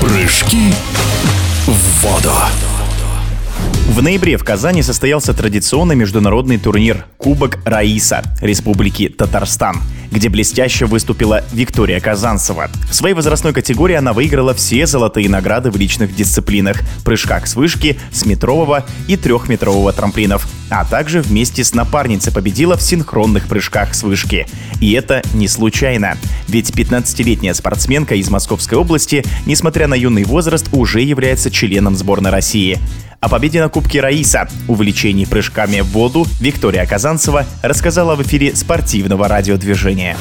Прыжки в воду. В ноябре в Казани состоялся традиционный международный турнир Кубок Раиса Республики Татарстан, где блестяще выступила Виктория Казанцева. В своей возрастной категории она выиграла все золотые награды в личных дисциплинах – прыжках с вышки, с метрового и трехметрового трамплинов, а также вместе с напарницей победила в синхронных прыжках с вышки. И это не случайно, ведь 15-летняя спортсменка из Московской области, несмотря на юный возраст, уже является членом сборной России. О победе на Кубке Раиса, увлечении прыжками в воду Виктория Казанцева рассказала в эфире спортивного радиодвижения.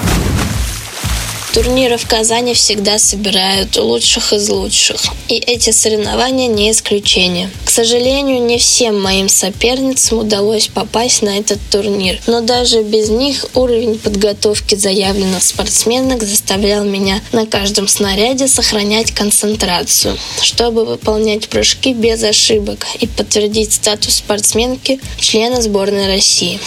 Турниры в Казани всегда собирают лучших из лучших. И эти соревнования не исключение. К сожалению, не всем моим соперницам удалось попасть на этот турнир. Но даже без них уровень подготовки заявленных спортсменок заставлял меня на каждом снаряде сохранять концентрацию, чтобы выполнять прыжки без ошибок и подтвердить статус спортсменки члена сборной России.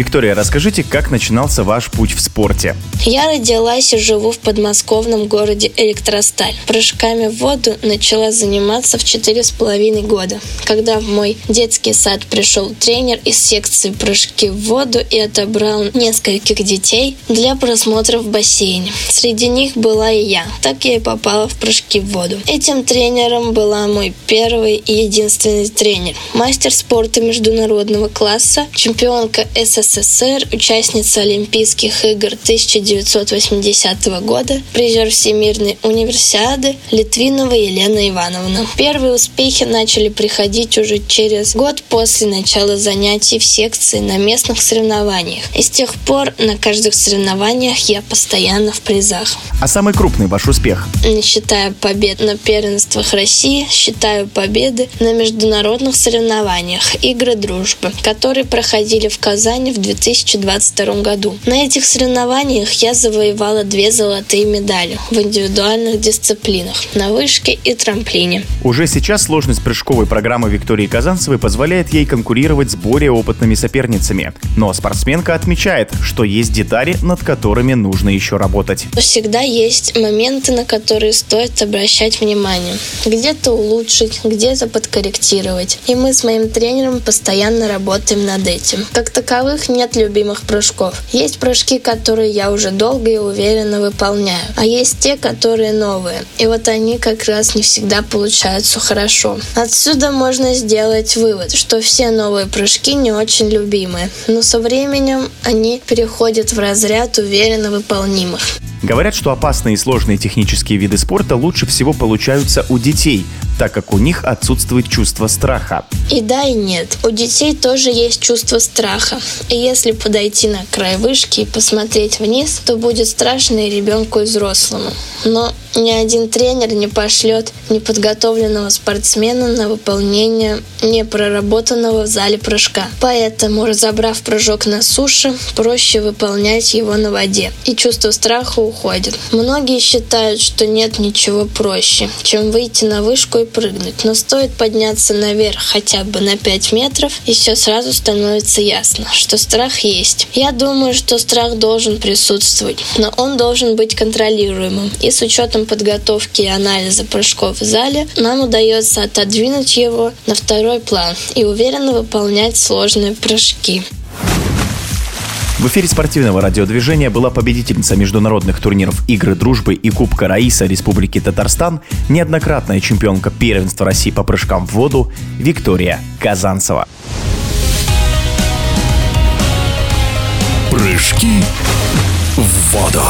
Виктория, расскажите, как начинался ваш путь в спорте? Я родилась и живу в подмосковном городе Электросталь. Прыжками в воду начала заниматься в четыре с половиной года, когда в мой детский сад пришел тренер из секции прыжки в воду и отобрал нескольких детей для просмотра в бассейне. Среди них была и я. Так я и попала в прыжки в воду. Этим тренером была мой первый и единственный тренер. Мастер спорта международного класса, чемпионка СССР СССР, участница Олимпийских игр 1980 года, призер Всемирной универсиады Литвинова Елена Ивановна. Первые успехи начали приходить уже через год после начала занятий в секции на местных соревнованиях. И с тех пор на каждых соревнованиях я постоянно в призах. А самый крупный ваш успех? Не считая побед на первенствах России, считаю победы на международных соревнованиях «Игры дружбы», которые проходили в Казани в 2022 году. На этих соревнованиях я завоевала две золотые медали в индивидуальных дисциплинах на вышке и трамплине. Уже сейчас сложность прыжковой программы Виктории Казанцевой позволяет ей конкурировать с более опытными соперницами. Но спортсменка отмечает, что есть детали, над которыми нужно еще работать. Всегда есть моменты, на которые стоит обращать внимание. Где-то улучшить, где-то подкорректировать. И мы с моим тренером постоянно работаем над этим. Как таковых таковых нет любимых прыжков. Есть прыжки, которые я уже долго и уверенно выполняю, а есть те, которые новые. И вот они как раз не всегда получаются хорошо. Отсюда можно сделать вывод, что все новые прыжки не очень любимые, но со временем они переходят в разряд уверенно выполнимых. Говорят, что опасные и сложные технические виды спорта лучше всего получаются у детей, так как у них отсутствует чувство страха. И да, и нет. У детей тоже есть чувство страха. И если подойти на край вышки и посмотреть вниз, то будет страшно и ребенку, и взрослому. Но ни один тренер не пошлет неподготовленного спортсмена на выполнение непроработанного в зале прыжка. Поэтому, разобрав прыжок на суше, проще выполнять его на воде. И чувство страха уходит. Многие считают, что нет ничего проще, чем выйти на вышку и прыгнуть. Но стоит подняться наверх хотя бы на 5 метров, и все сразу становится ясно, что страх есть. Я думаю, что страх должен присутствовать, но он должен быть контролируемым. И с учетом подготовки и анализа прыжков в зале, нам удается отодвинуть его на второй план и уверенно выполнять сложные прыжки. В эфире спортивного радиодвижения была победительница международных турниров Игры дружбы и Кубка Раиса Республики Татарстан, неоднократная чемпионка первенства России по прыжкам в воду Виктория Казанцева. Прыжки в воду.